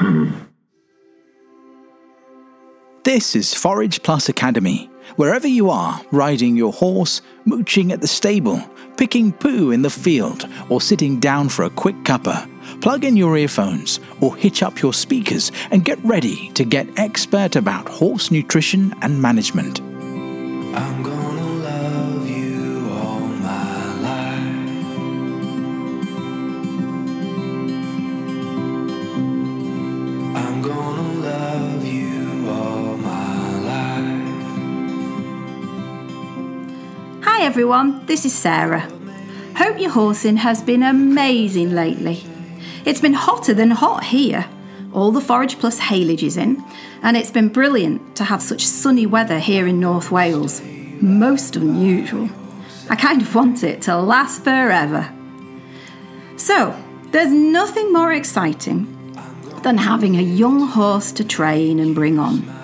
This is Forage Plus Academy. Wherever you are, riding your horse, mooching at the stable, picking poo in the field, or sitting down for a quick cuppa, plug in your earphones or hitch up your speakers and get ready to get expert about horse nutrition and management. Everyone, this is Sarah. Hope your horsing has been amazing lately. It's been hotter than hot here. All the Forage Plus haylage is in, and it's been brilliant to have such sunny weather here in North Wales. Most unusual. I kind of want it to last forever. So, there's nothing more exciting than having a young horse to train and bring on.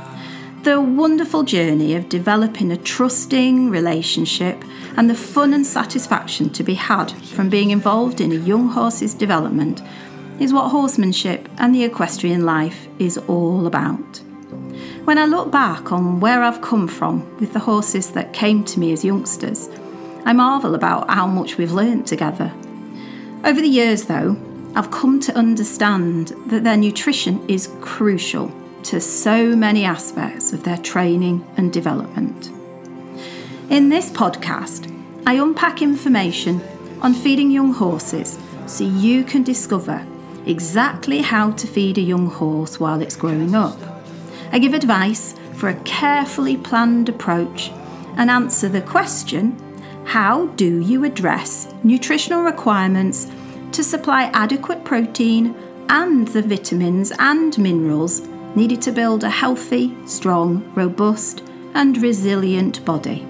The wonderful journey of developing a trusting relationship and the fun and satisfaction to be had from being involved in a young horse's development is what horsemanship and the equestrian life is all about. When I look back on where I've come from with the horses that came to me as youngsters, I marvel about how much we've learnt together. Over the years, though, I've come to understand that their nutrition is crucial to so many aspects of their training and development. In this podcast, I unpack information on feeding young horses so you can discover exactly how to feed a young horse while it's growing up. I give advice for a carefully planned approach and answer the question how do you address nutritional requirements to supply adequate protein and the vitamins and minerals needed to build a healthy, strong, robust, and resilient body?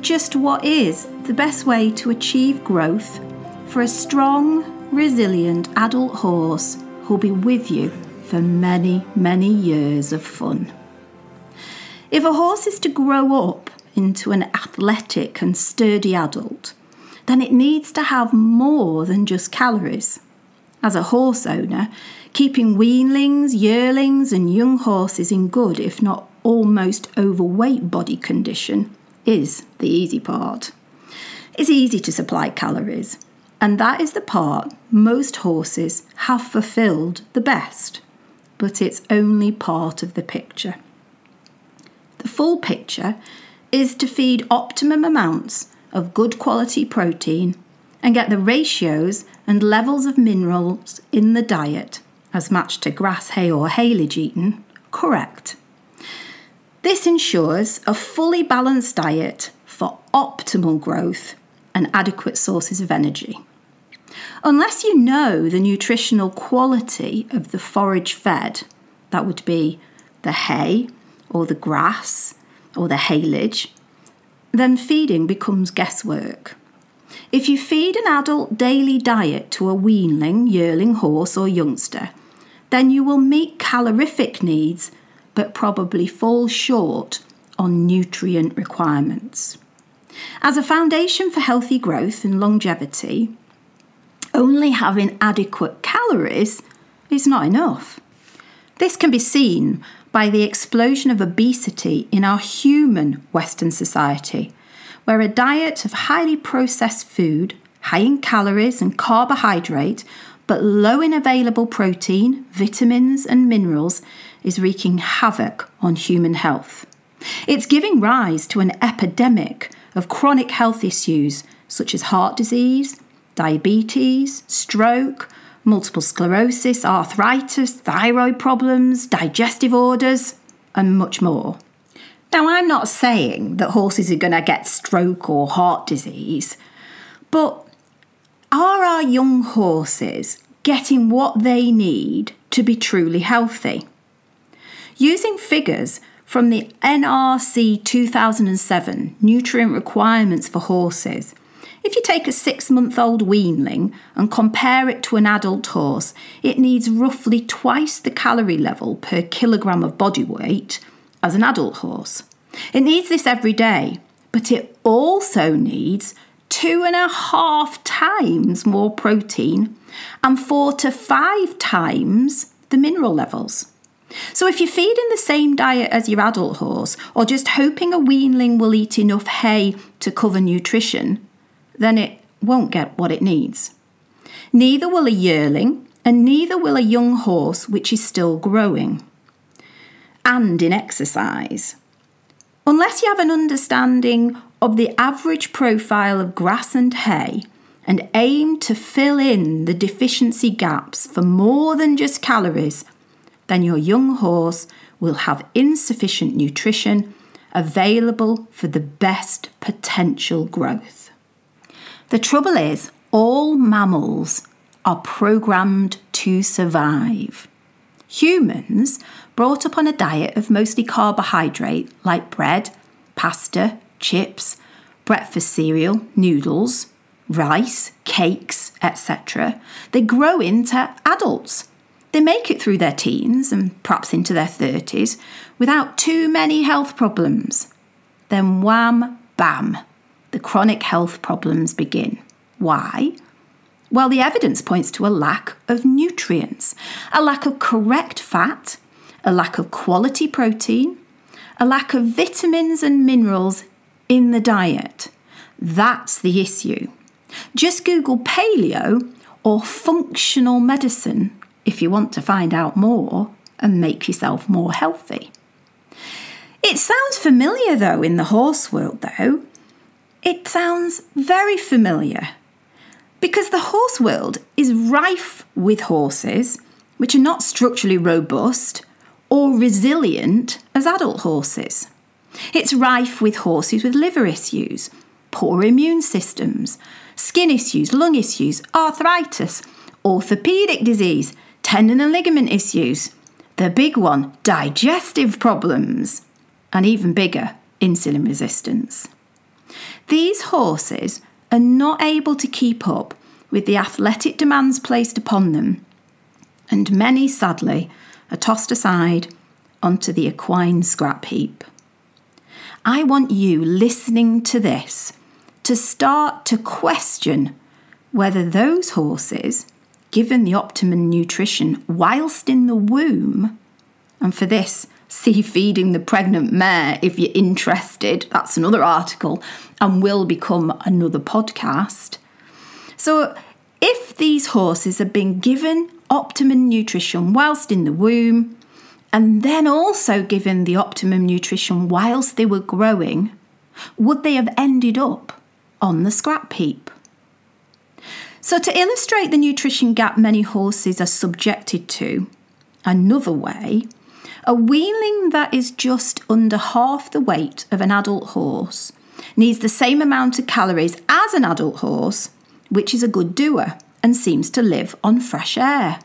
Just what is the best way to achieve growth for a strong, resilient adult horse who'll be with you for many, many years of fun? If a horse is to grow up into an athletic and sturdy adult, then it needs to have more than just calories. As a horse owner, keeping weanlings, yearlings, and young horses in good, if not almost overweight body condition, is the easy part. It's easy to supply calories, and that is the part most horses have fulfilled the best, but it's only part of the picture. The full picture is to feed optimum amounts of good quality protein and get the ratios and levels of minerals in the diet, as much to grass, hay, or haylage eaten, correct. This ensures a fully balanced diet for optimal growth and adequate sources of energy. Unless you know the nutritional quality of the forage fed, that would be the hay or the grass or the haylage, then feeding becomes guesswork. If you feed an adult daily diet to a weanling, yearling horse, or youngster, then you will meet calorific needs but probably fall short on nutrient requirements. As a foundation for healthy growth and longevity, only having adequate calories is not enough. This can be seen by the explosion of obesity in our human Western society, where a diet of highly processed food, high in calories and carbohydrate, but low in available protein, vitamins, and minerals is wreaking havoc on human health. It's giving rise to an epidemic of chronic health issues such as heart disease, diabetes, stroke, multiple sclerosis, arthritis, thyroid problems, digestive orders, and much more. Now, I'm not saying that horses are going to get stroke or heart disease, but are our young horses getting what they need to be truly healthy? Using figures from the NRC 2007 nutrient requirements for horses, if you take a six month old weanling and compare it to an adult horse, it needs roughly twice the calorie level per kilogram of body weight as an adult horse. It needs this every day, but it also needs two and a half times more protein and four to five times the mineral levels. So, if you're feeding the same diet as your adult horse, or just hoping a weanling will eat enough hay to cover nutrition, then it won't get what it needs. Neither will a yearling, and neither will a young horse which is still growing and in exercise. Unless you have an understanding of the average profile of grass and hay and aim to fill in the deficiency gaps for more than just calories, then your young horse will have insufficient nutrition available for the best potential growth. The trouble is, all mammals are programmed to survive. Humans, brought up on a diet of mostly carbohydrate like bread, pasta, chips, breakfast cereal, noodles, rice, cakes, etc., they grow into adults. They make it through their teens and perhaps into their 30s without too many health problems. Then, wham, bam, the chronic health problems begin. Why? Well, the evidence points to a lack of nutrients, a lack of correct fat, a lack of quality protein, a lack of vitamins and minerals in the diet. That's the issue. Just Google paleo or functional medicine if you want to find out more and make yourself more healthy. It sounds familiar though in the horse world, though. It sounds very familiar because the horse world is rife with horses which are not structurally robust or resilient as adult horses. It's rife with horses with liver issues, poor immune systems, skin issues, lung issues, arthritis, orthopedic disease, tendon and ligament issues. The big one, digestive problems, and even bigger, insulin resistance. These horses are not able to keep up with the athletic demands placed upon them, and many, sadly, are tossed aside onto the equine scrap heap. I want you listening to this to start to question whether those horses, given the optimum nutrition whilst in the womb, and for this, see feeding the pregnant mare if you're interested, that's another article and will become another podcast. So, if these horses have been given optimum nutrition whilst in the womb, and then also given the optimum nutrition whilst they were growing, would they have ended up on the scrap heap? So, to illustrate the nutrition gap many horses are subjected to, another way, a weanling that is just under half the weight of an adult horse needs the same amount of calories as an adult horse, which is a good doer and seems to live on fresh air.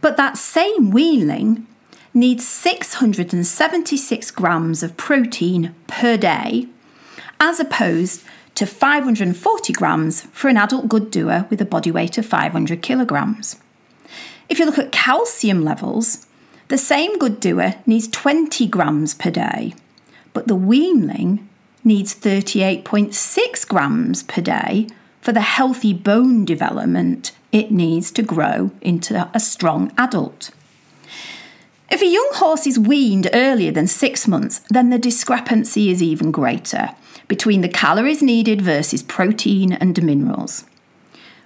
But that same weanling needs 676 grams of protein per day, as opposed to 540 grams for an adult good doer with a body weight of 500 kilograms. If you look at calcium levels, the same good doer needs 20 grams per day, but the weanling needs 38.6 grams per day for the healthy bone development it needs to grow into a strong adult. If a young horse is weaned earlier than six months, then the discrepancy is even greater between the calories needed versus protein and minerals.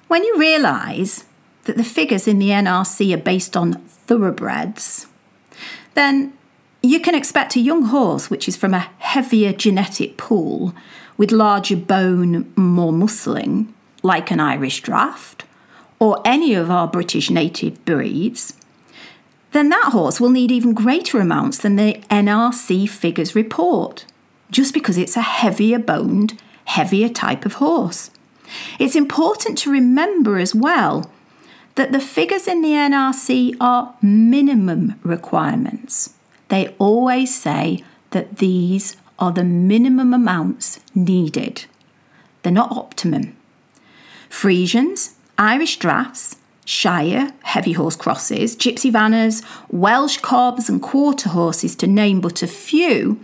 When you realise that the figures in the NRC are based on thoroughbreds, then you can expect a young horse which is from a heavier genetic pool with larger bone, more muscling, like an Irish Draught or any of our British native breeds, then that horse will need even greater amounts than the NRC figures report, just because it's a heavier boned, heavier type of horse. It's important to remember as well that the figures in the NRC are minimum requirements. They always say that these are the minimum amounts needed. They're not optimum. Friesians, Irish draughts, Shire, heavy horse crosses, Gypsy Vanners, Welsh cobs, and quarter horses, to name but a few,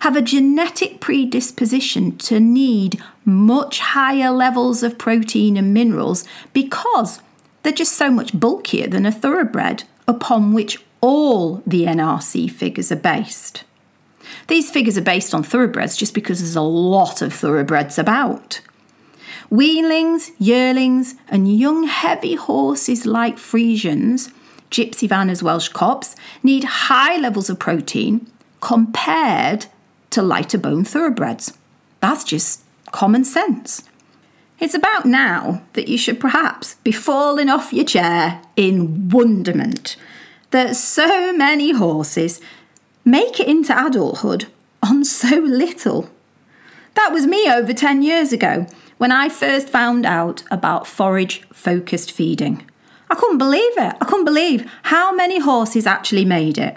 have a genetic predisposition to need much higher levels of protein and minerals because they're just so much bulkier than a thoroughbred upon which all the NRC figures are based. These figures are based on thoroughbreds just because there's a lot of thoroughbreds about. Weanlings, yearlings, and young heavy horses like Friesians, Gypsy Vanners Welsh Cobs, need high levels of protein compared to lighter bone thoroughbreds. That's just common sense. It's about now that you should perhaps be falling off your chair in wonderment that so many horses make it into adulthood on so little. That was me over 10 years ago when I first found out about forage focused feeding. I couldn't believe it. I couldn't believe how many horses actually made it.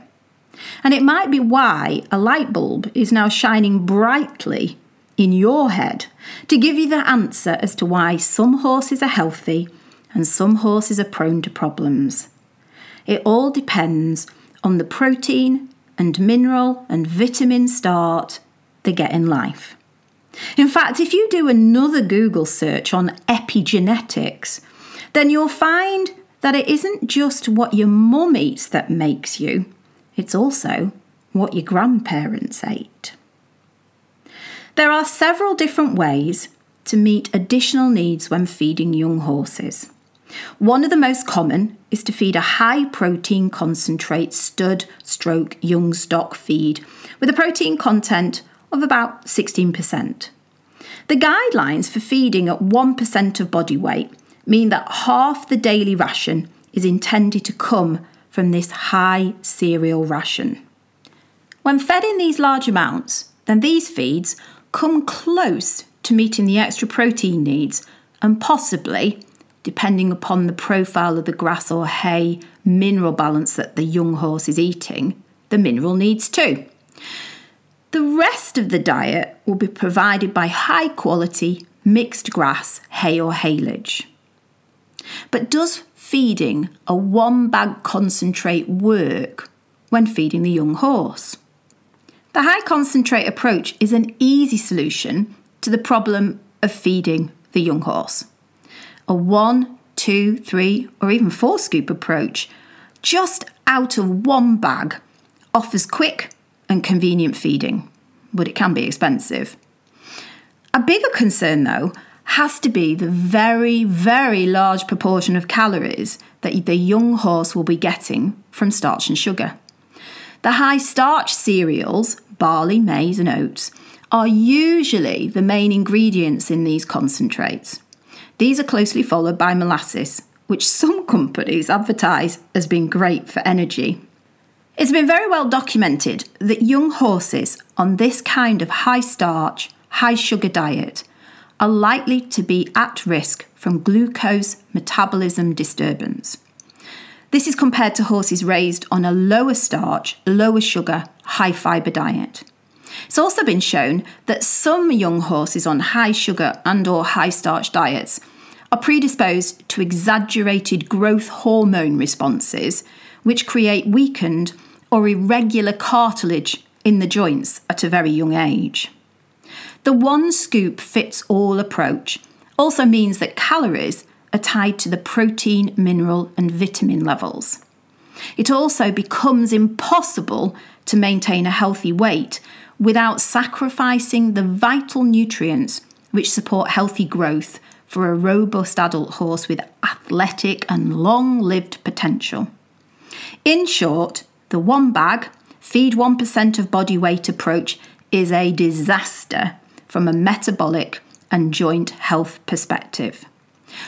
And it might be why a light bulb is now shining brightly in your head to give you the answer as to why some horses are healthy and some horses are prone to problems. It all depends on the protein and mineral and vitamin start they get in life. In fact, if you do another Google search on epigenetics, then you'll find that it isn't just what your mum eats that makes you, it's also what your grandparents ate. There are several different ways to meet additional needs when feeding young horses. One of the most common is to feed a high protein concentrate stud stroke young stock feed with a protein content of about 16%. The guidelines for feeding at 1% of body weight mean that half the daily ration is intended to come from this high cereal ration. When fed in these large amounts, then these feeds come close to meeting the extra protein needs and possibly, depending upon the profile of the grass or hay mineral balance that the young horse is eating, the mineral needs too. The rest of the diet will be provided by high quality mixed grass, hay, or haylage. But does feeding a one bag concentrate work when feeding the young horse? The high concentrate approach is an easy solution to the problem of feeding the young horse. A one, two, three, or even four scoop approach, just out of one bag, offers quick and convenient feeding, but it can be expensive. A bigger concern, though, has to be the very, very large proportion of calories that the young horse will be getting from starch and sugar. The high starch cereals, barley, maize, and oats, are usually the main ingredients in these concentrates. These are closely followed by molasses, which some companies advertise as being great for energy. It's been very well documented that young horses on this kind of high starch, high sugar diet are likely to be at risk from glucose metabolism disturbance. This is compared to horses raised on a lower starch, lower sugar, high fibre diet. It's also been shown that some young horses on high sugar and or high starch diets are predisposed to exaggerated growth hormone responses which create weakened or irregular cartilage in the joints at a very young age. The one scoop fits all approach also means that calories are tied to the protein, mineral, and vitamin levels. It also becomes impossible to maintain a healthy weight without sacrificing the vital nutrients which support healthy growth for a robust adult horse with athletic and long lived potential. In short, the one bag, feed 1% of body weight approach is a disaster from a metabolic and joint health perspective.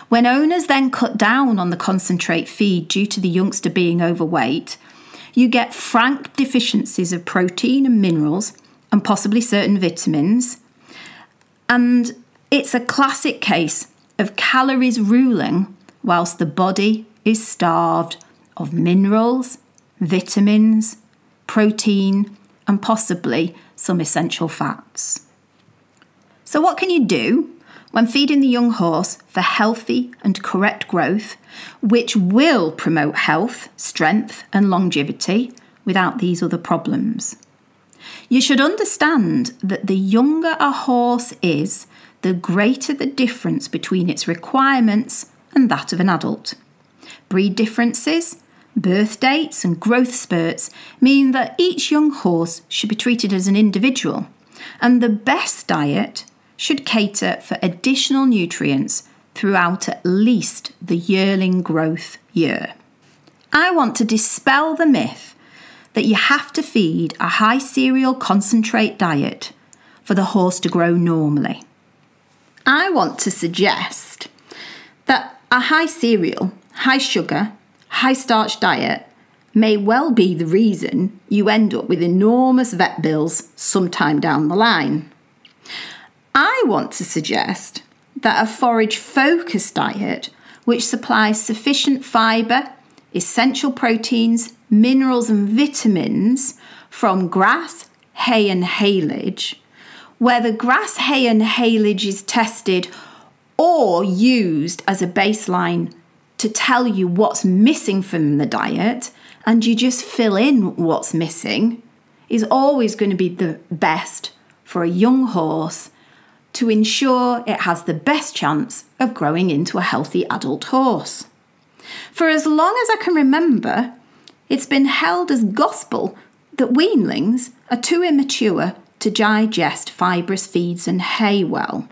When owners then cut down on the concentrate feed due to the youngster being overweight, you get frank deficiencies of protein and minerals and possibly certain vitamins. And it's a classic case of calories ruling whilst the body is starved of minerals, vitamins, protein, and possibly some essential fats. So, what can you do when feeding the young horse for healthy and correct growth, which will promote health, strength, and longevity without these other problems. You should understand that the younger a horse is, the greater the difference between its requirements and that of an adult. Breed differences Birth dates and growth spurts mean that each young horse should be treated as an individual, and the best diet should cater for additional nutrients throughout at least the yearling growth year. I want to dispel the myth that you have to feed a high cereal concentrate diet for the horse to grow normally. I want to suggest that a high cereal, high sugar, high starch diet may well be the reason you end up with enormous vet bills sometime down the line. I want to suggest that a forage focused diet, which supplies sufficient fibre, essential proteins, minerals, and vitamins from grass, hay, and haylage, where the grass, hay, and haylage is tested or used as a baseline to tell you what's missing from the diet, and you just fill in what's missing, is always going to be the best for a young horse to ensure it has the best chance of growing into a healthy adult horse. For as long as I can remember, it's been held as gospel that weanlings are too immature to digest fibrous feeds and hay well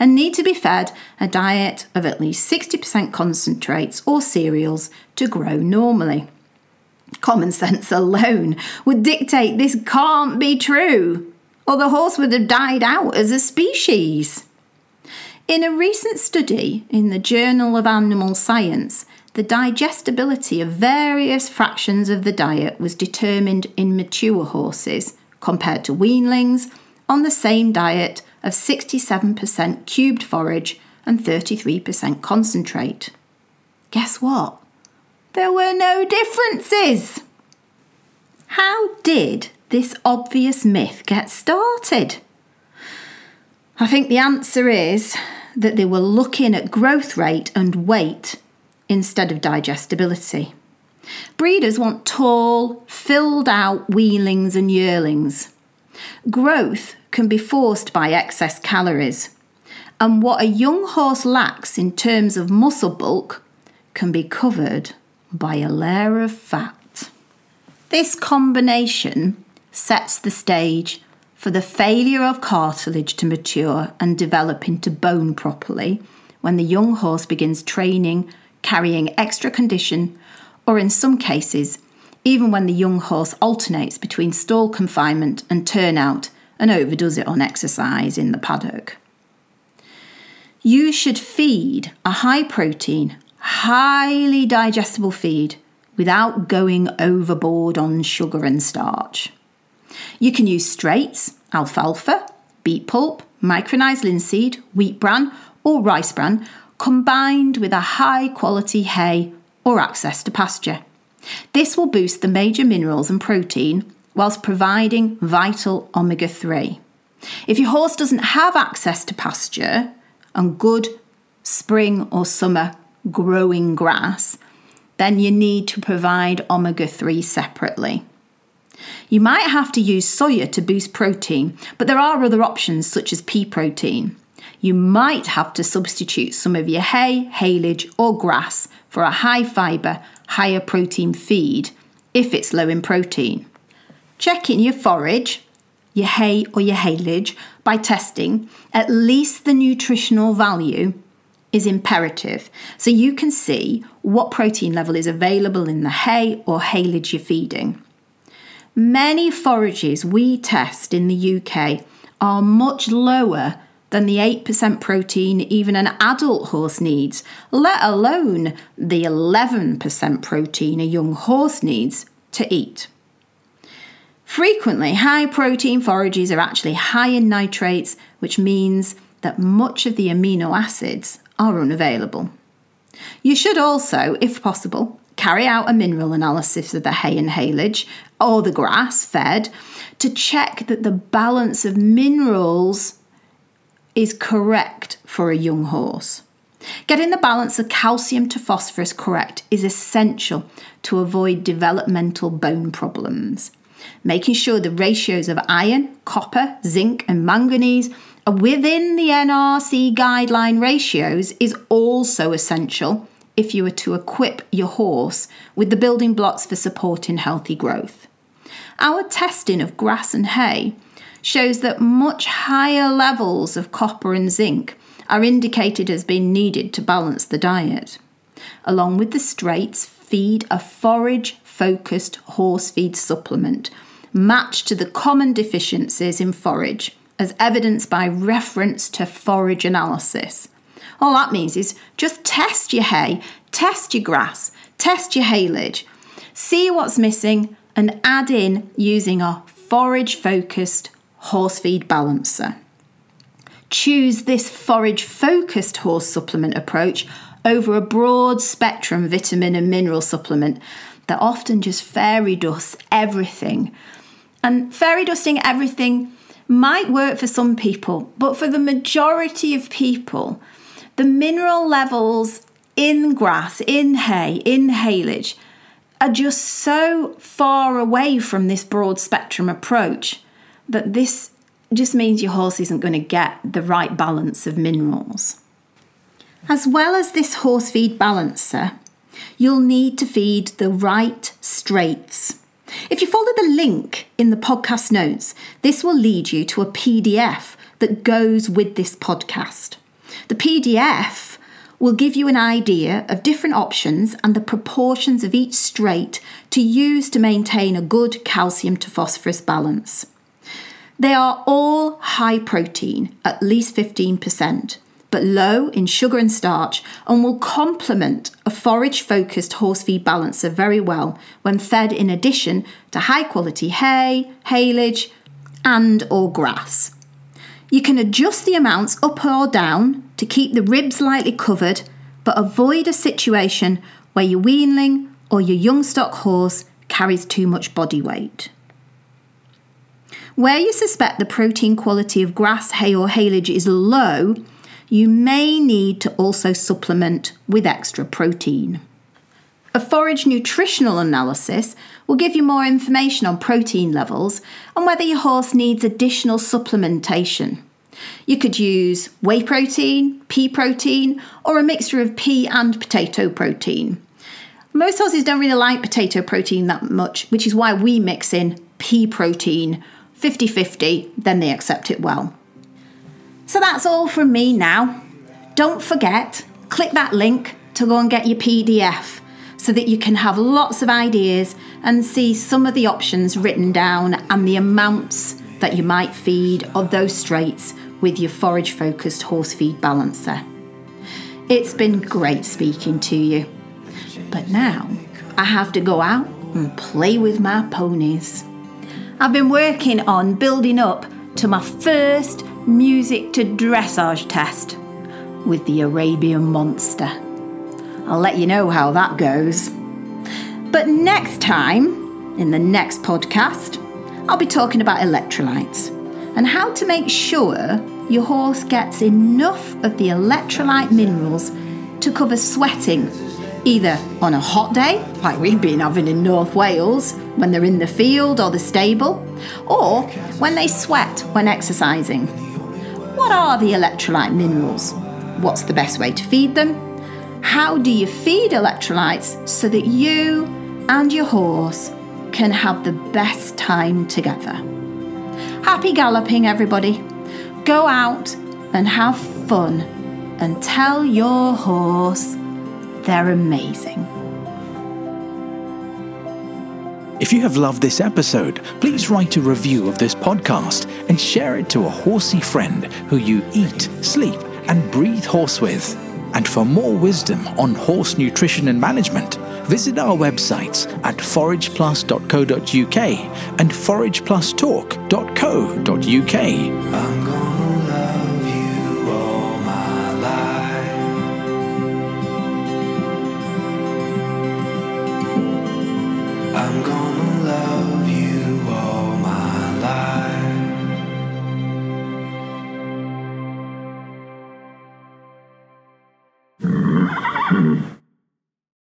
and need to be fed a diet of at least 60% concentrates or cereals to grow normally. Common sense alone would dictate this can't be true, or the horse would have died out as a species. In a recent study in the Journal of Animal Science, the digestibility of various fractions of the diet was determined in mature horses compared to weanlings on the same diet of 67% cubed forage and 33% concentrate. Guess what? There were no differences. How did this obvious myth get started? I think the answer is that they were looking at growth rate and weight instead of digestibility. Breeders want tall, filled out weanlings and yearlings. Growth can be forced by excess calories, and what a young horse lacks in terms of muscle bulk can be covered by a layer of fat. This combination sets the stage for the failure of cartilage to mature and develop into bone properly when the young horse begins training, carrying extra condition, or in some cases, even when the young horse alternates between stall confinement and turnout and overdoes it on exercise in the paddock. You should feed a high protein, highly digestible feed without going overboard on sugar and starch. You can use straights, alfalfa, beet pulp, micronized linseed, wheat bran, or rice bran combined with a high quality hay or access to pasture. This will boost the major minerals and protein whilst providing vital omega 3. If your horse doesn't have access to pasture and good spring or summer growing grass, then you need to provide omega 3 separately. You might have to use soya to boost protein, but there are other options such as pea protein. You might have to substitute some of your hay, haylage, or grass for a high fibre, higher protein feed if it's low in protein. Check in your forage, your hay or your haylage by testing at least the nutritional value is imperative so you can see what protein level is available in the hay or haylage you're feeding. Many forages we test in the UK are much lower than the 8% protein even an adult horse needs, let alone the 11% protein a young horse needs to eat. Frequently, high protein forages are actually high in nitrates, which means that much of the amino acids are unavailable. You should also, if possible, carry out a mineral analysis of the hay and haylage or the grass fed to check that the balance of minerals is correct for a young horse. Getting the balance of calcium to phosphorus correct is essential to avoid developmental bone problems making sure the ratios of iron, copper, zinc, and manganese are within the NRC guideline ratios is also essential if you are to equip your horse with the building blocks for supporting healthy growth. Our testing of grass and hay shows that much higher levels of copper and zinc are indicated as being needed to balance the diet. Along with the straights, feed a forage focused horse feed supplement matched to the common deficiencies in forage, as evidenced by reference to forage analysis. All that means is just test your hay, test your grass, test your haylage, see what's missing, and add in using a forage focused horse feed balancer. Choose this forage focused horse supplement approach over a broad spectrum vitamin and mineral supplement that often just fairy dusts everything. And fairy dusting everything might work for some people, but for the majority of people, the mineral levels in grass, in hay, in haylage are just so far away from this broad spectrum approach that this just means your horse isn't going to get the right balance of minerals. As well as this horse feed balancer, you'll need to feed the right straights. If you follow the link in the podcast notes, this will lead you to a PDF that goes with this podcast. The PDF will give you an idea of different options and the proportions of each straight to use to maintain a good calcium to phosphorus balance. They are all high protein, at least 15%, but low in sugar and starch, and will complement a forage focused horse feed balancer very well when fed in addition to high quality hay, haylage, and or grass. You can adjust the amounts up or down to keep the ribs lightly covered, but avoid a situation where your weanling or your young stock horse carries too much body weight. Where you suspect the protein quality of grass, hay, or haylage is low, you may need to also supplement with extra protein. A forage nutritional analysis will give you more information on protein levels and whether your horse needs additional supplementation. You could use whey protein, pea protein, or a mixture of pea and potato protein. Most horses don't really like potato protein that much, which is why we mix in pea protein 50 50, then they accept it well. So that's all from me now. Don't forget, click that link to go and get your PDF so that you can have lots of ideas and see some of the options written down and the amounts that you might feed of those straights with your forage focused horse feed balancer. It's been great speaking to you, but now I have to go out and play with my ponies. I've been working on building up to my first music to dressage test with the Arabian Monster. I'll let you know how that goes. But next time, in the next podcast, I'll be talking about electrolytes and how to make sure your horse gets enough of the electrolyte minerals to cover sweating either on a hot day, like we've been having in North Wales, when they're in the field or the stable, or when they sweat when exercising. What are the electrolyte minerals? What's the best way to feed them? How do you feed electrolytes so that you and your horse can have the best time together? Happy galloping, everybody! Go out and have fun and tell your horse they're amazing. If you have loved this episode, please write a review of this podcast and share it to a horsey friend who you eat, sleep, and breathe horse with. And for more wisdom on horse nutrition and management, visit our websites at forageplus.co.uk and forageplustalk.co.uk.